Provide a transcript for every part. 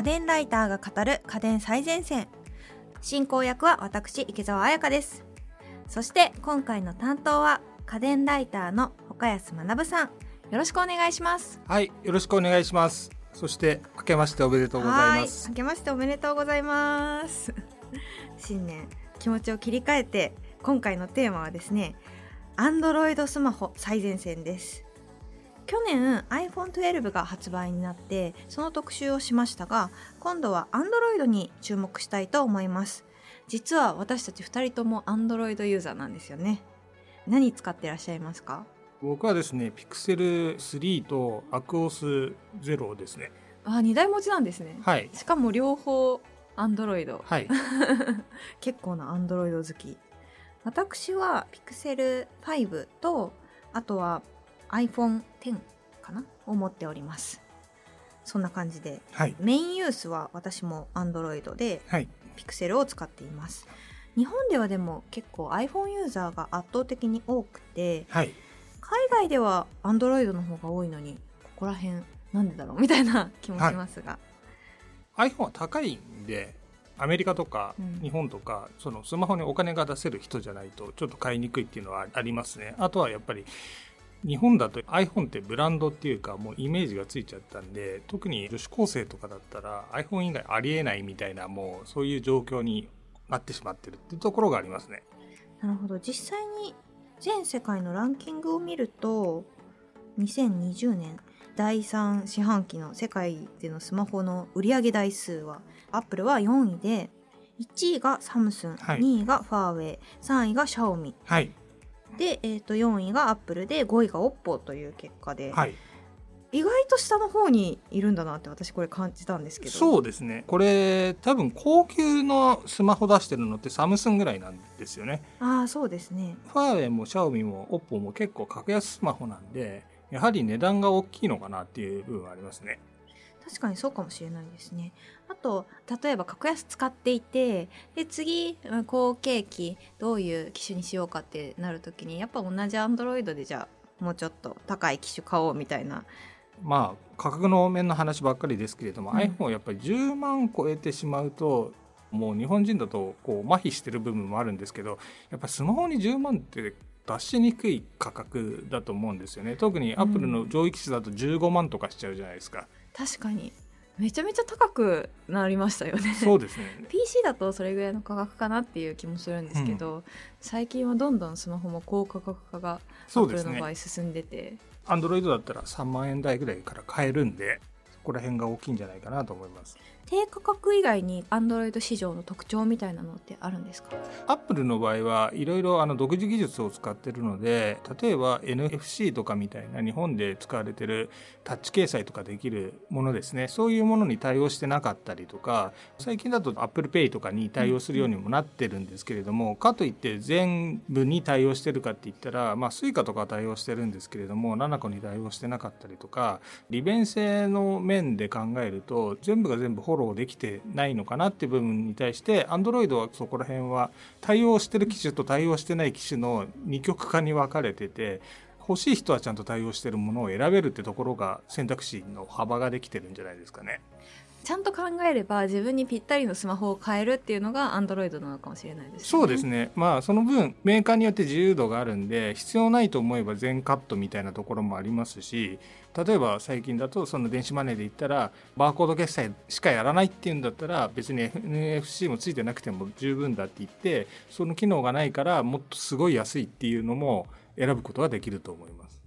家電ライターが語る家電最前線。進行役は私池澤彩香です。そして今回の担当は家電ライターの岡安学さん。よろしくお願いします。はいよろしくお願いします。そして明けましておめでとうございます。明けましておめでとうございます。新年気持ちを切り替えて今回のテーマはですね Android スマホ最前線です去年 iPhone12 が発売になってその特集をしましたが今度は Android に注目したいと思います。実は私たち2人とも Android ユーザーなんですよね。何使ってらっしゃいますか？僕はですねピクセル3とアクオス0ですね。あ2台持ちなんですね。はい。しかも両方 Android はい。結構な Android 好き。私はピクセル5とあとは iPhone10 かな？を持っております。そんな感じで。はい。メインユースは私も Android ではい。ピクセルを使っています。日本ではでも結構 iPhone ユーザーが圧倒的に多くてはい。海外では Android の方が多いのにここら辺なんでだろう？みたいな気もしますが、iPhone は高いんでアメリカとかうん。日本とか、そのスマホにお金が出せる人じゃないとちょっと買いにくいっていうのはありますね。あとはやっぱり日本だと iPhone ってブランドっていうかもうイメージがついちゃったんで特に女子高生とかだったら iPhone 以外ありえないみたいなもうそういう状況になってしまってるっていうところがありますね。なるほど。実際に全世界のランキングを見ると2020年第3四半期の世界でのスマホの売上台数はアップルは4位で1位がサムスン、はい。2位がファーウェイ3位がシャオミ。はいで、えー、と4位がアップルで5位がオッポという結果で、はい。意外と下の方にいるんだなって私これ感じたんですけど。そうですね。これ多分高級のスマホ出してるのってサムスンぐらいなんですよね。ああそうですね。ファーウェイもシャオミもオッポも結構格安スマホなんでやはり値段が大きいのかなっていう部分はありますね確かにそうかもしれないですね。あと例えば格安使っていてで次うん後継機どういう機種にしようかってなる時にやっぱ同じアンドロイドでじゃあもうちょっと高い機種買おうみたいな。まあ価格の面の話ばっかりですけれども、うん。iPhone やっぱり10万超えてしまうともう日本人だとこう麻痺してる部分もあるんですけどやっぱスマホに10万って出しにくい価格だと思うんですよね。特にアップルの上位機種だと15万とかしちゃうじゃないですか、確かに。めちゃめちゃ高くなりましたよね。そうですね。PC だとそれぐらいの価格かなっていう気もするんですけど、最近はどんどんスマホも高価格化がアップルの場合進んでて。アンドロイドだったら3万円台ぐらいから買えるんでそこら辺が大きいんじゃないかなと思います低価格以外にアンドロイド市場の特徴みたいなのってあるんですか？アップルの場合はいろいろあの独自技術を使ってるので例えば NFC とかみたいな日本で使われてるタッチ決済とかできるものですね。そういうものに対応してなかったりとか最近だと ApplePay とかに対応するようにもなってるんですけれどもかといって全部に対応してるかって言ったらまあ Suica とか対応してるんですけれども7個に対応してなかったりとか利便性の面で考えると全部が全部フォローできてないのかなっていう部分に対して Android はそこら辺は対応してる機種と対応してない機種の二極化に分かれてて欲しい人はちゃんと対応してるものを選べるってところが選択肢の幅ができてるんじゃないですかね。ちゃんと考えれば自分にぴったりのスマホを変えるっていうのがアンドロイドなのかもしれないですね。そうですねまあその分メーカーによって自由度があるんで必要ないと思えば全カットみたいなところもありますし例えば最近だとその電子マネーで言ったらバーコード決済しかやらないっていうんだったら別に NFC もついてなくても十分だって言ってその機能がないからもっとすごい安いっていうのも選ぶことができると思います。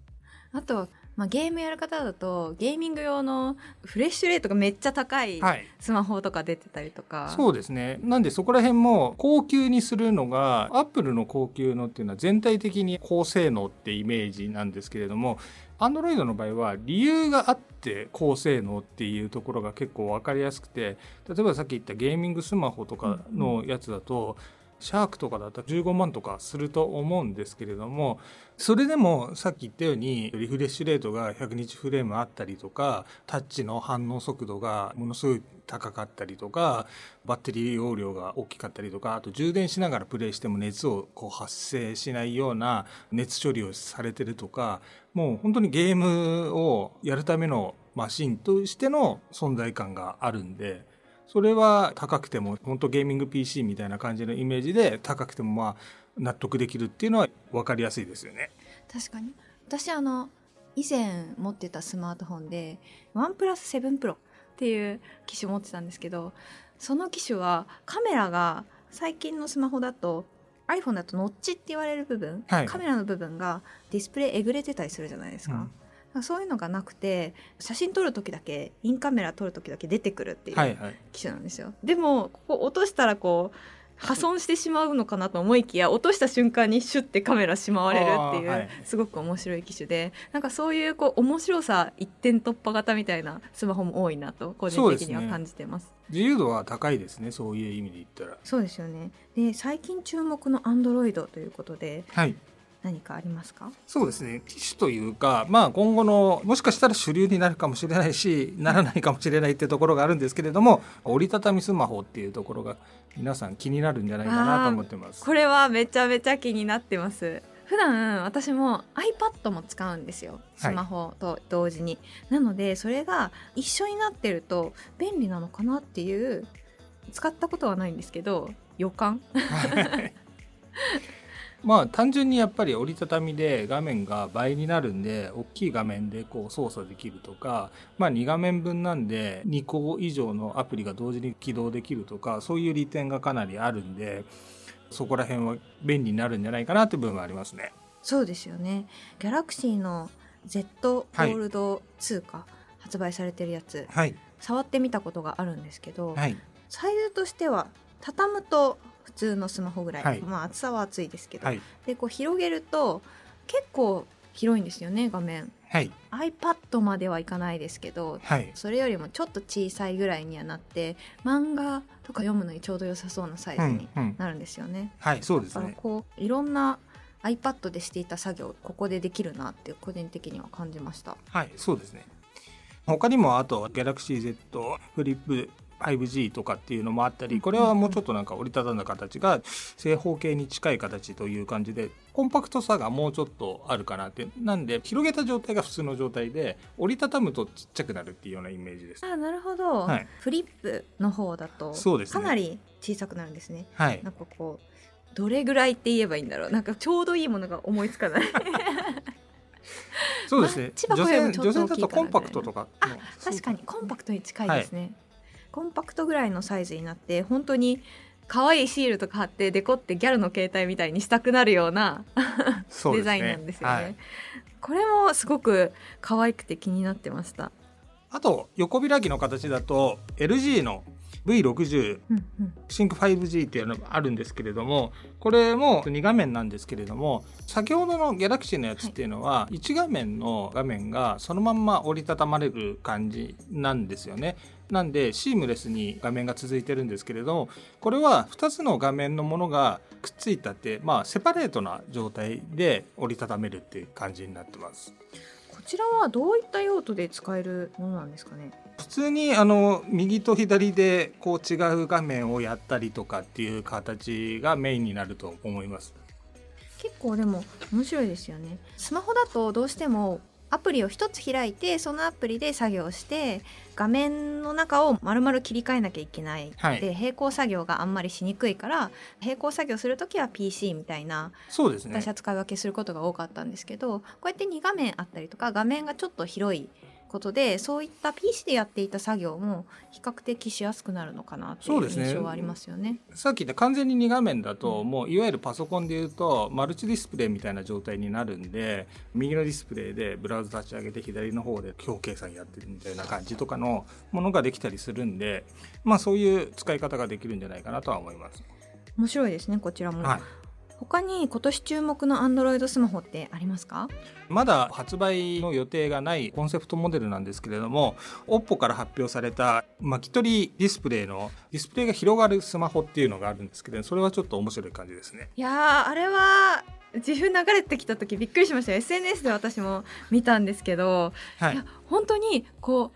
あとは、まあ、ゲームやる方だとゲーミング用のフレッシュレートがめっちゃ高いはい。スマホとか出てたりとか、そうですね。なんでそこら辺も高級にするのがアップルの高級のっていうのは全体的に高性能ってイメージなんですけれどもアンドロイドの場合は理由があって高性能っていうところが結構分かりやすくて例えばさっき言ったゲーミングスマホとかのやつだと、シャークとかだと15万とかすると思うんですけれどもそれでもさっき言ったようにリフレッシュレートが100日フレームあったりとかタッチの反応速度がものすごい高かったりとかバッテリー容量が大きかったりとかあと充電しながらプレイしても熱をこう発生しないような熱処理をされてるとかもう本当にゲームをやるためのマシンとしての存在感があるんでそれは高くても本当ゲーミング PC みたいな感じのイメージで高くてもまあ納得できるっていうのは分かりやすいですよね。確かに私あの以前持ってたスマートフォンでワンプラス7プロっていう機種持ってたんですけどその機種はカメラが最近のスマホだと iPhone だとノッチって言われる部分、はいカメラの部分がディスプレイえぐれてたりするじゃないですか。うんそういうのがなくて写真撮る時だけインカメラ撮る時だけ出てくるっていうはいはい機種なんですよ。でもここ落としたらこう破損してしまうのかなと思いきや落とした瞬間にシュッてカメラしまわれるっていう、すごく面白い機種でなんかそういうこう面白さ一点突破型みたいなスマホも多いなと個人的には感じてます。自由度は高いですねそういう意味で言ったら。そうですよねで最近注目の Android ということではい何かありますか？そうですね。機種というか、まあ、今後のもしかしたら主流になるかもしれないしならないかもしれないっていうところがあるんですけれども折りたたみスマホっていうところが皆さん気になるんじゃないかなと思ってます。これはめちゃめちゃ気になってます。普段私も iPad も使うんですよ。スマホと同時に、なのでそれが一緒になってると便利なのかなっていう使ったことはないんですけど予感？まあ単純にやっぱり折りたたみで画面が倍になるんで大きい画面でこう操作できるとか、まあ、2画面分なんで2個以上のアプリが同時に起動できるとかそういう利点がかなりあるんでそこら辺は便利になるんじゃないかなっていう部分はありますね。そうですよね。ギャラクシーの Z フォールド2か、発売されてるやつ。はい、触ってみたことがあるんですけど、はい、サイズとしては畳むと普通のスマホぐらい、はい。まあ厚さは厚いですけど、はい、でこう広げると結構広いんですよね画面。はい、iPad まではいかないですけどはい、それよりもちょっと小さいぐらいにはなって漫画とか読むのにちょうど良さそうなサイズにうん、なるんですよね、はい、そうですね。こういろんな iPad でしていた作業ここでできるなって個人的には感じました。はい、そうですね。他にもあと Galaxy Z フリップ 5G とかっていうのもあったりこれはもうちょっとなんか折りたたんだ形が正方形に近い形という感じでコンパクトさがもうちょっとあるかなって。なんで広げた状態が普通の状態で折りたたむとちっちゃくなるっていうようなイメージです。あなるほど、はい。フリップの方だとかなり小さくなるんですね。はい。なんかこうどれぐらいって言えばいいんだろう。なんかちょうどいいものが思いつかない。そうですね。女性女性だとコンパクトとかの。確かにコンパクトに近いですね、コンパクトぐらいのサイズになって本当に可愛いシールとか貼ってデコってギャルの携帯みたいにしたくなるようなデザインなんですよね。はい。これもすごく可愛くて気になってました、あと横開きの形だと LG の V60 うんうん、シンク 5G っていうのがあるんですけれどもこれも2画面なんですけれども先ほどのギャラクシーのやつっていうのは1画面の画面がそのまんま折りたたまれる感じなんですよね。なんでシームレスに画面が続いてるんですけれどもこれは2つの画面のものがくっついたってまあセパレートな状態で折りたためるっていう感じになってます。こちらはどういった用途で使えるものなんですかね？普通にあの右と左でこう違う画面をやったりとかっていう形がメインになると思います。結構でも面白いですよねスマホだとどうしてもアプリを一つ開いてそのアプリで作業して画面の中を丸々切り替えなきゃいけない、はいで並行作業があんまりしにくいから並行作業する時は PC みたいなそうですね私。は使い分けすることが多かったんですけどこうやって2画面あったりとか画面がちょっと広いことでそういった PC でやっていた作業も比較的しやすくなるのかなっていう印象はありますよね。さっき言った完全に2画面だと、もういわゆるパソコンでいうとマルチディスプレイみたいな状態になるんで右のディスプレイでブラウザ立ち上げて左の方で表計算やってるみたいな感じとかのものができたりするんでまあそういう使い方ができるんじゃないかなとは思います。面白いですねこちらも、はい他に今年注目の Android スマホってありますか？まだ発売の予定がないコンセプトモデルなんですけれども OPPO から発表された巻き取りディスプレイのディスプレイが広がるスマホっていうのがあるんですけどそれはちょっと面白い感じですね。いやーあれは自分流れてきた時びっくりしました SNS で私も見たんですけど、はいいや本当にこ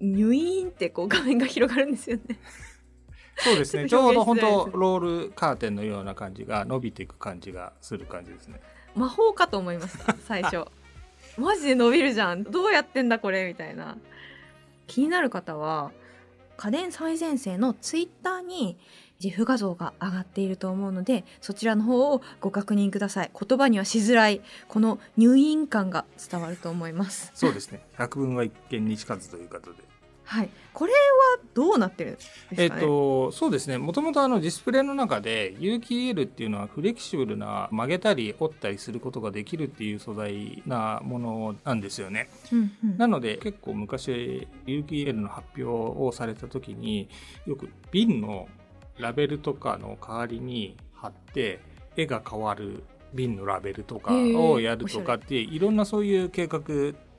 うニュイーンってこう画面が広がるんですよね。そうですね。ちちょうど本当ロールカーテンのような感じが伸びていく感じがする感じですね。魔法かと思いました最初。マジで伸びるじゃん。どうやってんだこれ？みたいな。気になる方は家電最前線のツイッターに自負画像が上がっていると思うのでそちらの方をご確認ください。言葉にはしづらいこの入院感が伝わると思います。そうですね。百聞は一見にしかずということではい。これはどうなってるんですかね？えっ、とそうですね。もともとあのディスプレイの中で有機 EL っていうのはフレキシブルな曲げたり折ったりすることができるっていう素材なものなんですよね。うんうん。なので結構昔有機 EL の発表をされた時によく瓶のラベルとかの代わりに貼って絵が変わる瓶のラベルとかをやるとかっていろんなそういう計画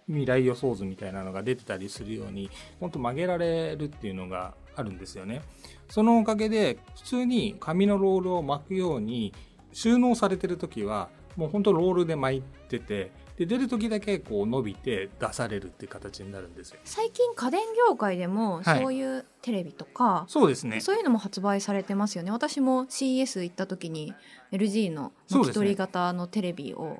未来予想図みたいなのが出てたりするように本当曲げられるっていうのがあるんですよね。そのおかげで普通に紙のロールを巻くように収納されてる時はもう本当ロールで巻いててで出る時だけこう伸びて出されるっていう形になるんですよ。最近家電業界でもはいそういうテレビとか、そうですね。そういうのも発売されてますよね私も CES 行った時に LG のそうですね巻き取り型のテレビを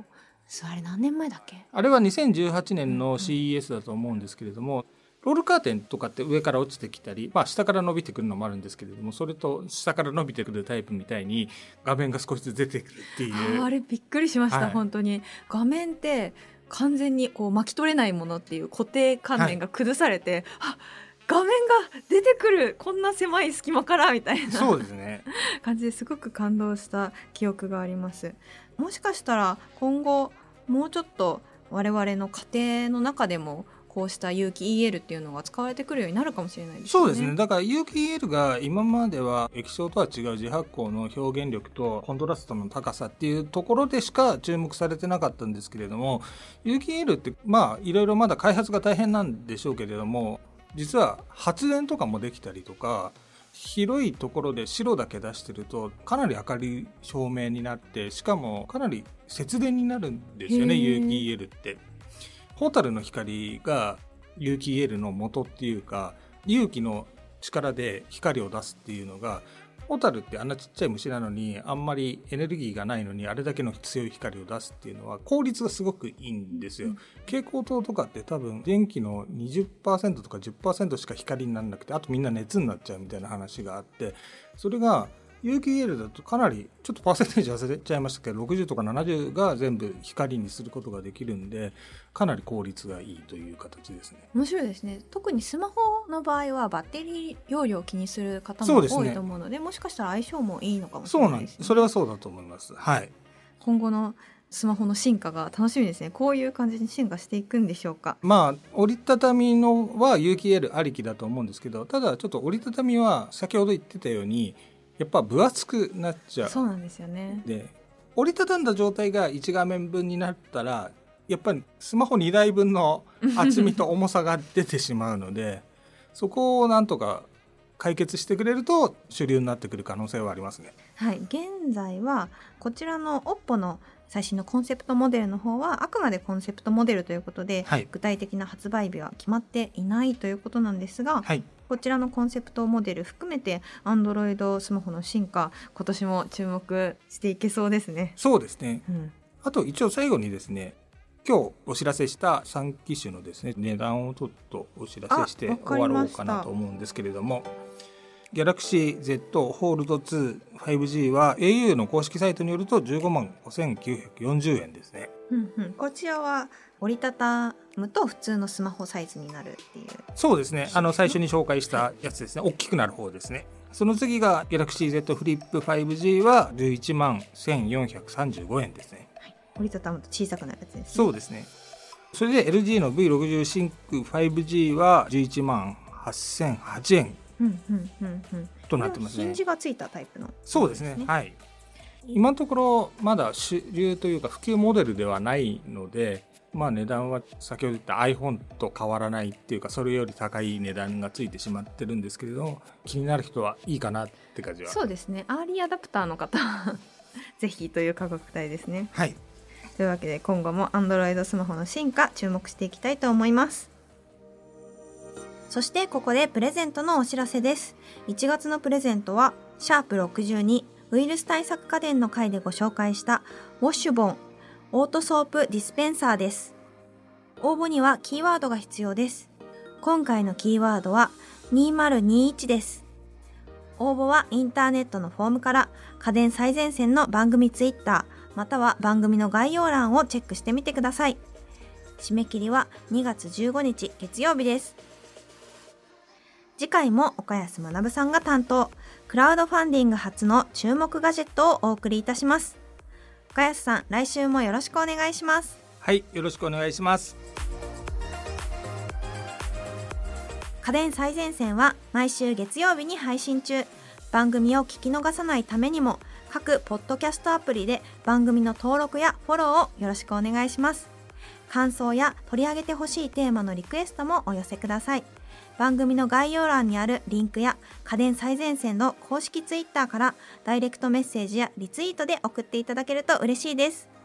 あれ何年前だっけ？あれは2018年の CES だと思うんですけれども、ロールカーテンとかって上から落ちてきたり、まあ、下から伸びてくるのもあるんですけれどもそれと下から伸びてくるタイプみたいに画面が少しずつ出てくるっていう。あれびっくりしました、はい。本当に。画面って完全にこう巻き取れないものっていう固定観念が崩されて、あ画面が出てくるこんな狭い隙間からみたいな。そうですね。感じですごく感動した記憶があります。もしかしたら今後もうちょっと我々の家庭の中でもこうした有機 EL っていうのが使われてくるようになるかもしれないですね。そうですね。だから有機 EL が今までは液晶とは違う自発光の表現力とコントラストの高さっていうところでしか注目されてなかったんですけれども有機 EL ってまあいろいろまだ開発が大変なんでしょうけれども実は発電とかもできたりとか広いところで白だけ出してるとかなり明るい照明になってしかもかなり節電になるんですよね有機 EL って。ホタルの光が有機 EL の元っていうか有機の力で光を出すっていうのがホタルってあんなちっちゃい虫なのにあんまりエネルギーがないのにあれだけの強い光を出すっていうのは効率がすごくいいんですよ。うん蛍光灯とかって多分電気の20%とか10%しか光にならなくてあとみんな熱になっちゃうみたいな話があってそれが有機 EL だとかなりちょっとパーセンテージ忘れちゃいましたけど60とか70が全部光にすることができるんでかなり効率がいいという形ですね。面白いですね特にスマホの場合はバッテリー容量を気にする方も多いと思うのでもしかしたら相性もいいのかもし。れないですねそれはそうだと思います。はい。今後のスマホの進化が楽しみですねこういう感じに進化していくんでしょうかまあ折りたたみのは有機 EL ありきだと思うんですけどただちょっと折りたたみは先ほど言ってたようにやっぱ分厚くなっちゃう。そうなんですよね。で折りたたんだ状態が1画面分になったらやっぱりスマホ2台分の厚みと重さが出てしまうので そこをなんとか解決してくれると主流になってくる可能性はありますね。はい。現在はこちらの OPPO の最新のコンセプトモデルの方はあくまでコンセプトモデルということで、はい。具体的な発売日は決まっていないということなんですが、はい、こちらのコンセプトモデル含めて Android スマホの進化今年も注目していけそうですね。そうですね。うん、あと一応最後にですね今日お知らせした3機種のですね値段をちょっとお知らせして終わろうかなと思うんですけれども Galaxy Z Fold 2 5G は au の公式サイトによると15万5940円ですね。うんうん、こちらは折りたたむと普通のスマホサイズになるっていうそうですねあの最初に紹介したやつですね大きくなる方ですねその次が Galaxy Z Flip 5G は11万1435円ですね折りたたむと小さくなるやつですね。そうですね。それで LG の V60 シンク 5G は11万8008円うんうんうんうん。となってますねヒン。ジがついたタイプの、そうですね。はい。今のところまだ主流というか普及モデルではないので、まあ値段は先ほど言った iPhone と変わらないっていうかそれより高い値段がついてしまってるんですけれども気になる人はいいかなって感じは。そうですね。アーリーアダプターの方 ぜひという価格帯ですね。はい。というわけで今後も Android スマホの進化注目していきたいと思いますそしてここでプレゼントのお知らせです1月のプレゼントはシャープ62ウイルス対策家電の回でご紹介したウォッシュボンオートソープディスペンサーです応募にはキーワードが必要です今回のキーワードは2021です。応募はインターネットのフォームから家電最前線の番組ツイッターまたは番組の概要欄をチェックしてみてください。締め切りは2月15日月曜日です。次回も岡安学さんが担当、クラウドファンディング初の注目ガジェットをお送りいたします。岡安さん、来週もよろしくお願いします。はい、よろしくお願いします。家電最前線は毎週月曜日に配信中。番組を聞き逃さないためにも、各ポッドキャストアプリで番組の登録やフォローをよろしくお願いします。感想や取り上げてほしいテーマのリクエストもお寄せください。番組の概要欄にあるリンクや家電最前線の公式ツイッターからダイレクトメッセージやリツイートで送っていただけると嬉しいです。